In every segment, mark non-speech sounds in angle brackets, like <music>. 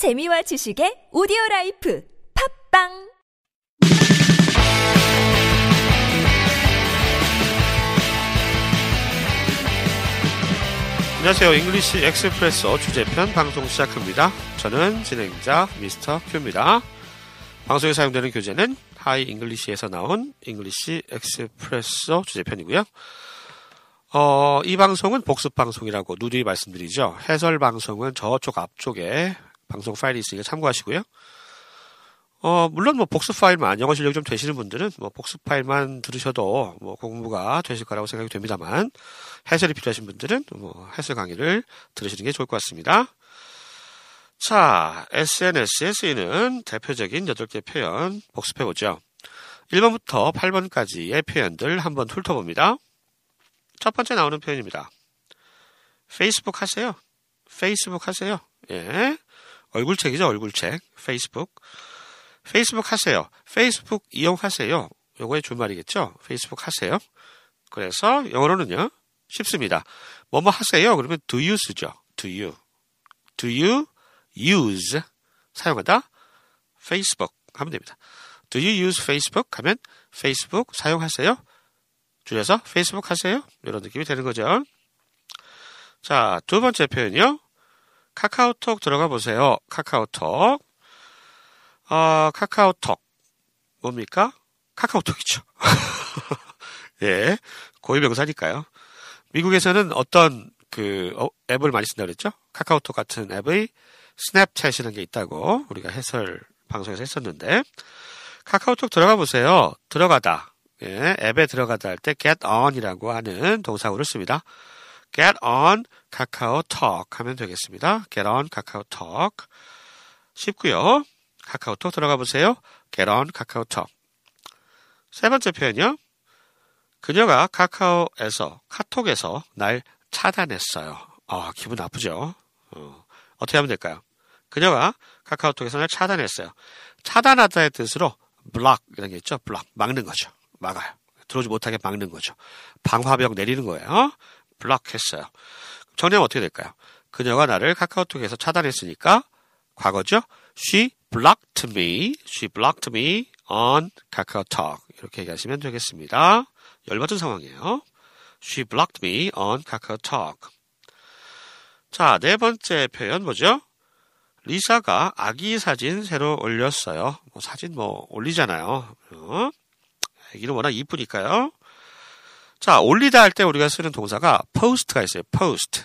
재미와 지식의 오디오 라이프 팟빵 안녕하세요. English Expresso 주제편 방송 시작합니다. 저는 진행자 미스터 Q입니다. 방송에 사용되는 교재는 Hi English에서 나온 English Expresso 주제편이고요. 어, 이 방송은 복습 방송이라고 누누이 말씀드리죠. 해설 방송은 저쪽 앞쪽에 방송 파일이 있으니까 참고하시고요. 어, 물론 뭐 복습 파일만, 영어 실력이 좀 되시는 분들은 뭐 복습 파일만 들으셔도 뭐 공부가 되실 거라고 생각이 됩니다만, 해설이 필요하신 분들은 뭐 해설 강의를 들으시는 게 좋을 것 같습니다. 자, SNS에 쓰이는 대표적인 8개 표현 복습해 보죠. 1번부터 8번까지의 표현들 한번 훑어봅니다. 첫 번째 나오는 표현입니다. 페이스북 하세요. 페이스북 하세요. 예. 얼굴책이죠, 얼굴책. 페이스북. 페이스북 하세요. 페이스북 이용하세요. 요거의 줄말이겠죠? 페이스북 하세요. 그래서 영어로는요, 쉽습니다. 뭐뭐 하세요? 그러면 do you 쓰죠. do you. do you use 사용하다 Facebook 하면 됩니다. do you use Facebook 하면 페이스북 사용하세요? 줄여서 페이스북 하세요? 이런 느낌이 되는 거죠. 자, 두 번째 표현이요. 카카오톡 들어가 보세요. 카카오톡. 어, 카카오톡. 뭡니까? 카카오톡이죠. <laughs> 예. 고유명사니까요. 미국에서는 어떤 그 어, 앱을 많이 쓴다고 그랬죠? 카카오톡 같은 앱의 스냅챗이라는 게 있다고 우리가 해설 방송에서 했었는데 카카오톡 들어가 보세요. 들어가다. 예, 앱에 들어가다 할 때 get on이라고 하는 동사구를 씁니다. Get on 카카오톡 하면 되겠습니다. get on 카카오톡. 쉽고요. 카카오톡 들어가 보세요. get on 카카오톡. 세 번째 표현이요. 그녀가 카카오에서 카톡에서 날 차단했어요. 아, 기분 나쁘죠. 어, 어떻게 하면 될까요? 그녀가 카카오톡에서 날 차단했어요. 차단하다의 뜻으로 block 이런 게 있죠. block 막는 거죠. 막아요. 들어오지 못하게 막는 거죠. 방화벽 내리는 거예요. 블락했어요. 정리하면 어떻게 될까요? 그녀가 나를 카카오톡에서 차단했으니까 과거죠. She blocked me. She blocked me on 카카오톡. 이렇게 얘기하시면 되겠습니다. 열받은 상황이에요. She blocked me on 카카오톡. 자, 네 번째 표현 뭐죠? 리사가 아기 사진 새로 올렸어요. 뭐 사진 뭐 올리잖아요. 어? 아기는 워낙 이쁘니까요. 자, 올리다 할 때 우리가 쓰는 동사가 post가 있어요. post.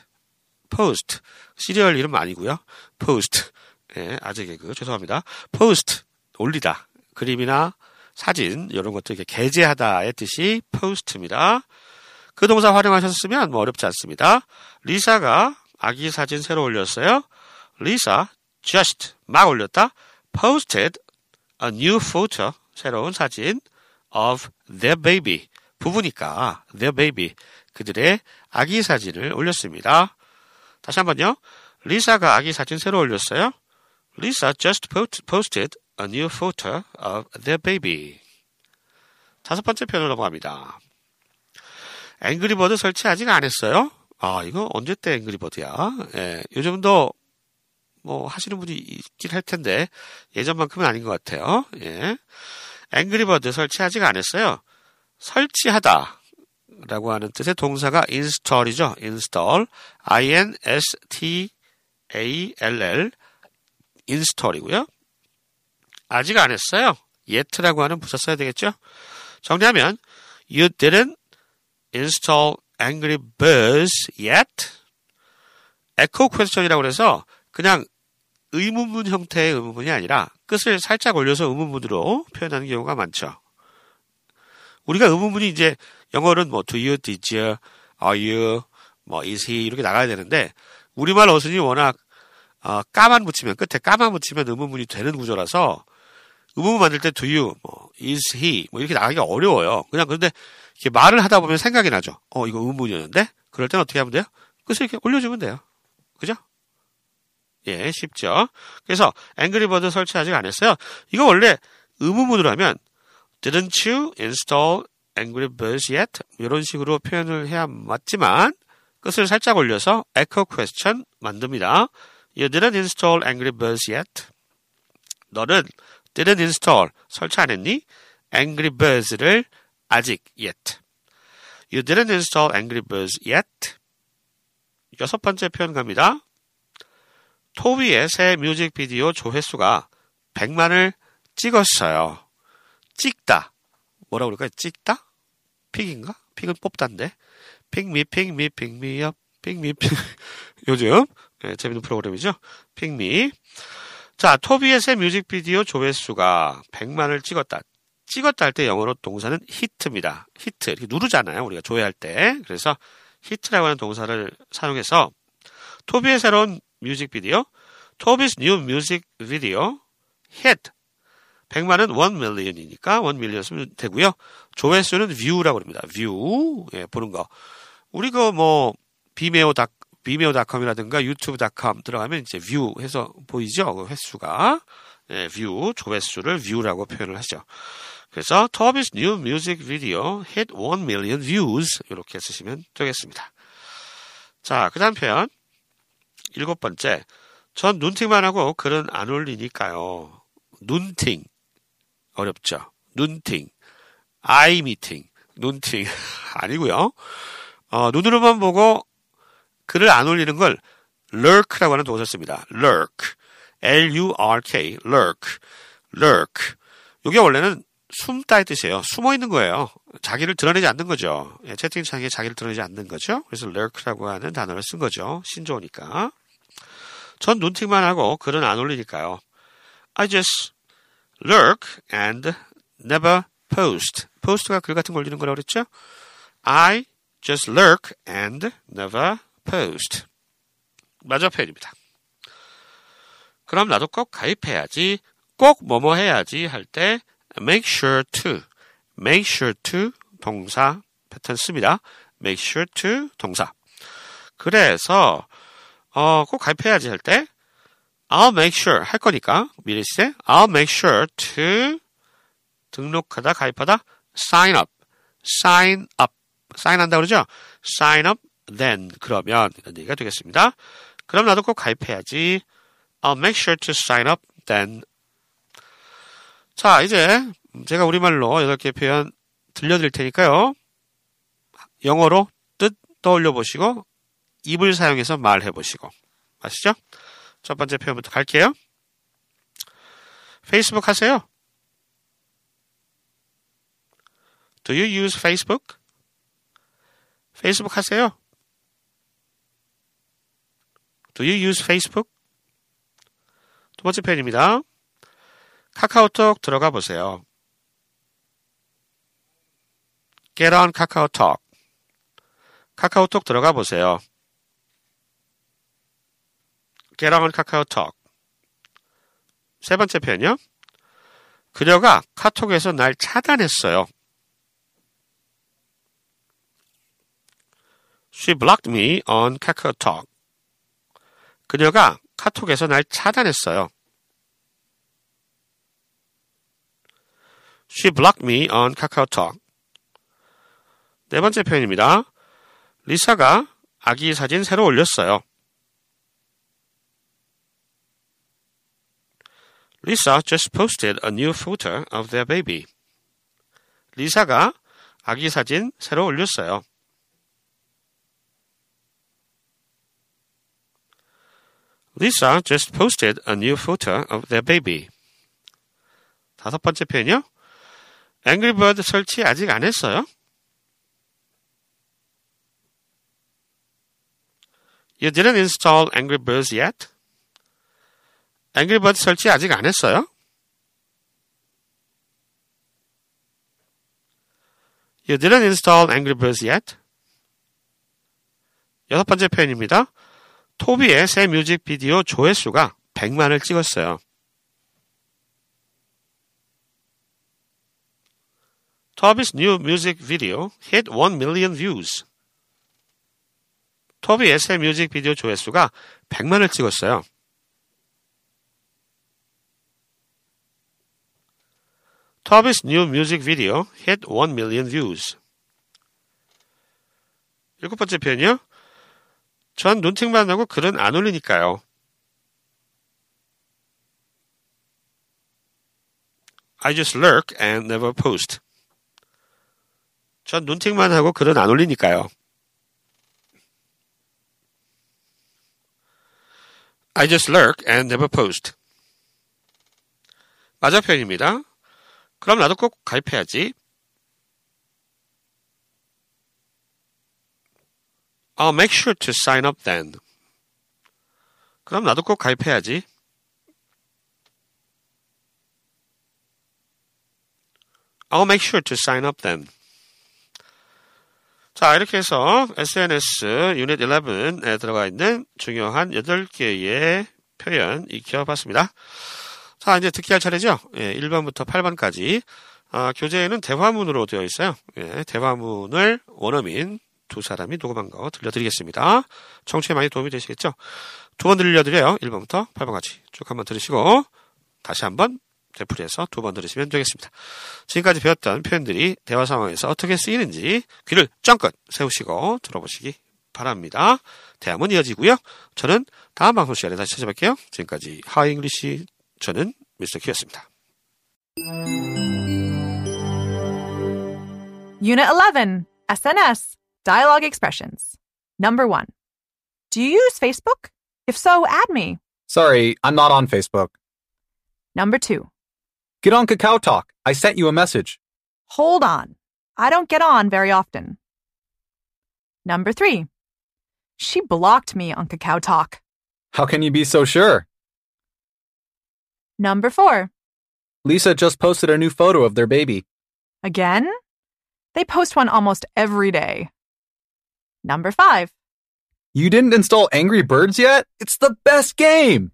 post. 시리얼 이름 아니고요. post. 예, 아재 개그 죄송합니다. post. 올리다. 그림이나 사진 이런 것들 이렇게 게재하다의 뜻이 post입니다. 그 동사 활용하셨으면 뭐 어렵지 않습니다. 리사가 아기 사진 새로 올렸어요. 리사 just 막 올렸다. posted a new photo 새로운 사진 of their baby 부부니까 their baby 그들의 아기 사진을 올렸습니다. 다시 한번요. 리사가 아기 사진 새로 올렸어요. Lisa just posted a new photo of their baby. 다섯 번째 표현으로 넘어갑니다. 앵그리버드 설치 아직 안 했어요? 아, 이거 언제 때 앵그리버드야? 예, 요즘도 뭐 하시는 분이 있긴 할 텐데 예전만큼은 아닌 것 같아요. 예. 앵그리버드 설치 아직 안 했어요. 설치하다 라고 하는 뜻의 동사가 install이죠. install. i-n-s-t-a-l-l install이고요. 아직 안 했어요. yet라고 하는 부사 써야 되겠죠? 정리하면 you didn't install Angry Birds yet? echo question이라고 그래서 그냥 의문문 형태의 의문문이 아니라 끝을 살짝 올려서 의문문으로 표현하는 경우가 많죠. 우리가 의문문이 이제 영어는 뭐 do you, did you, are you, 뭐 is he 이렇게 나가야 되는데 우리말 어순이 워낙 어, 까만 붙이면 끝에 까만 붙이면 의문문이 되는 구조라서 의문문 만들 때 do you, 뭐 is he 뭐 이렇게 나가기가 어려워요. 그냥 그런데 이렇게 말을 하다 보면 생각이 나죠. 어 이거 의문문이었는데 그럴 때는 어떻게 하면 돼요? 끝을 이렇게 올려주면 돼요. 그죠? 예, 쉽죠. 그래서 앵그리버드 설치 아직 안 했어요. 이거 원래 의문문으로 하면 Didn't you install Angry Birds yet? 이런 식으로 표현을 해야 맞지만 끝을 살짝 올려서 echo question 만듭니다. You didn't install Angry Birds yet. 너는 didn't install 설치 안 했니? Angry Birds를 아직 yet. You didn't install Angry Birds yet. 여섯 번째 표현 갑니다. 토비의 새 뮤직비디오 조회수가 100만을 찍었어요. 찍다. 뭐라고 그럴까요? 찍다? pick인가? pick은 뽑다인데. 픽미, 픽미, 픽미업, 픽미, 픽. <laughs> 요즘 네, 재밌는 프로그램이죠. Pick me. 자, 토비의 새 뮤직비디오 조회수가 100만을 찍었다. 찍었다 할 때 영어로 동사는 hit입니다. Hit. 이렇게 누르잖아요. 우리가 조회할 때. 그래서 hit라고 하는 동사를 사용해서 토비의 새로운 뮤직비디오, new music video hit 100만은 1 million이니까 1 million 쓰면 되고요. 조회수는 view라고 합니다. view 예, 보는 거. 우리 그뭐 비메오 닷 비메오 닷컴이라든가 유튜브 닷컴 들어가면 이제 view 해서 보이죠? 그 횟수가 예, view 조회수를 view라고 표현을 하죠. 그래서 Toby's new music video hit 1 million views 이렇게 쓰시면 되겠습니다. 자, 그 다음 표현 일곱 번째 전 눈팅만 하고 글은 안 올리니까요. 눈팅 어렵죠. 눈팅 아이 미팅 눈팅 <laughs> 아니고요. 어, 눈으로만 보고 글을 안 올리는 걸 lurk라고 하는 동사를 씁니다. lurk L-U-R-K lurk lurk 이게 원래는 숨다의 뜻이에요. 숨어 있는 거예요. 자기를 드러내지 않는 거죠. 예, 채팅창에 자기를 드러내지 않는 거죠. 그래서 lurk라고 하는 단어를 쓴 거죠. 신조어니까. 전 눈팅만 하고 글은 안 올리니까요. I just lurk and never post. post가 글 같은 거 올리는 거라고 그랬죠? I just lurk and never post. 맞아 표현입니다. 그럼 나도 꼭 가입해야지, 꼭 뭐뭐 해야지 할 때 make sure to, make sure to 동사 패턴 씁니다. make sure to 동사. 그래서 어, 꼭 가입해야지 할 때 I'll make sure 할 거니까 미리 시제 I'll make sure to 등록하다 가입하다 sign up sign up sign 한다 그러죠? sign up then 그러면 이런 얘기가 되겠습니다. 그럼 나도 꼭 가입해야지. I'll make sure to sign up then. 자, 이제 제가 우리말로 8개 표현 들려드릴 테니까요. 영어로 뜻 떠올려 보시고 입을 사용해서 말해 보시고 아시죠? 첫 번째 표현부터 갈게요. 페이스북 하세요? Do you use Facebook? 페이스북 하세요? Do you use Facebook? 두 번째 표현입니다. 카카오톡 들어가 보세요. Get on 카카오톡. 카카오톡 들어가 보세요. On 카카오톡. 세 번째 표현이요. 그녀가 카톡에서 날 차단했어요. She blocked me on KakaoTalk. 그녀가 카톡에서 날 차단했어요. She blocked me on KakaoTalk. 네 번째 표현입니다. 리사가 아기 사진 새로 올렸어요. Lisa just posted a new photo of their baby. 리사가 아기 사진 새로 올렸어요. Lisa just posted a new photo of their baby. 다섯 번째 표현이요. Angry Bird 설치 아직 안 했어요? You didn't install Angry Birds yet? Bird 설치 아직 안 했어요? You didn't install Angry Birds yet? 여섯 번째 표현입니다. 토비의 새 뮤직비디오 조회수가 100만을 찍었어요. Toby's new music video hit 1 million views. 토비의 새 뮤직비디오 조회수가 100만을 찍었어요. Toby's new music video hit 1 million views. 일곱 번째 표현이요. 전 눈팅만 하고 글은 안 올리니까요. I just lurk and never post. 전 눈팅만 하고 글은 안 올리니까요. I just lurk and never post. 맞아 표현입니다. 그럼 나도 꼭 가입해야지. I'll make sure to sign up then. 그럼 나도 꼭 가입해야지. I'll make sure to sign up then. 자, 이렇게 해서 SNS 유닛 11에 들어가 있는 중요한 8개의 표현 익혀봤습니다. 자, 이제 듣기 할 차례죠? 예, 1번부터 8번까지. 아, 교재에는 대화문으로 되어 있어요. 예, 대화문을 원어민 두 사람이 녹음한 거 들려드리겠습니다. 청취에 많이 도움이 되시겠죠? 두 번 들려드려요. 1번부터 8번까지. 쭉 한번 들으시고, 다시 한번 되풀이해서 두 번 들으시면 되겠습니다. 지금까지 배웠던 표현들이 대화 상황에서 어떻게 쓰이는지 귀를 쫑긋 세우시고 들어보시기 바랍니다. 대화문 이어지고요. 저는 다음 방송 시간에 다시 찾아뵐게요. 지금까지 하이 잉글리시 저는 미스터 큐였습니다. Unit 11 SNS Dialogue Expressions. Number 1. Do you use Facebook? If so, add me. Sorry, I'm not on Facebook. Number 2. Get on Kakao Talk. I sent you a message. Hold on. I don't get on very often. Number 3. She blocked me on Kakao Talk. How can you be so sure? Number 4. Lisa just posted a new photo of their baby. Again? They post one almost every day. Number 5. You didn't install Angry Birds yet? It's the best game!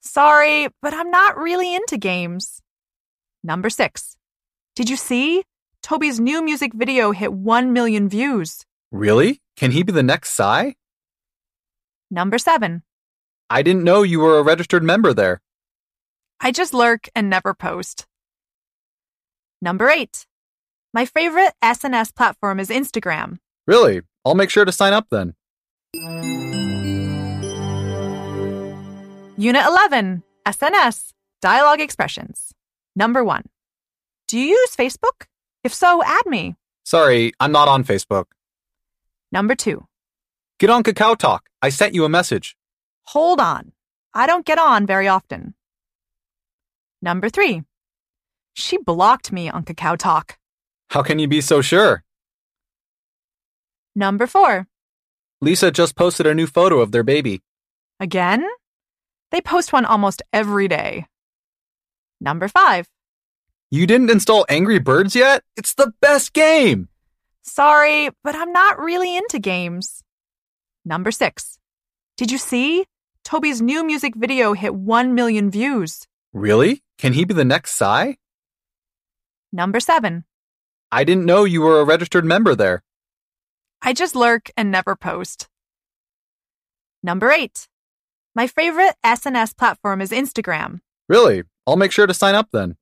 Sorry, but I'm not really into games. Number 6. Did you see? Toby's new music video hit 1 million views. Really? Can he be the next Psy? Number 7. I didn't know you were a registered member there. I just lurk and never post. Number 8. My favorite SNS platform is Instagram. Really? I'll make sure to sign up then. Unit 11 SNS Dialogue Expressions. Number 1. Do you use Facebook? If so, add me. Sorry, I'm not on Facebook. Number 2. Get on Kakao Talk. I sent you a message. Hold on. I don't get on very often. Number 3. She blocked me on Kakao Talk. How can you be so sure? Number 4. Lisa just posted a new photo of their baby. Again? They post one almost every day. Number 5. You didn't install Angry Birds yet? It's the best game! Sorry, but I'm not really into games. Number 6. Did you see? Toby's new music video hit 1 million views. Really? Can he be the next Psy? Number 7. I didn't know you were a registered member there. I just lurk and never post. Number 8. My favorite SNS platform is Instagram. Really? I'll make sure to sign up then.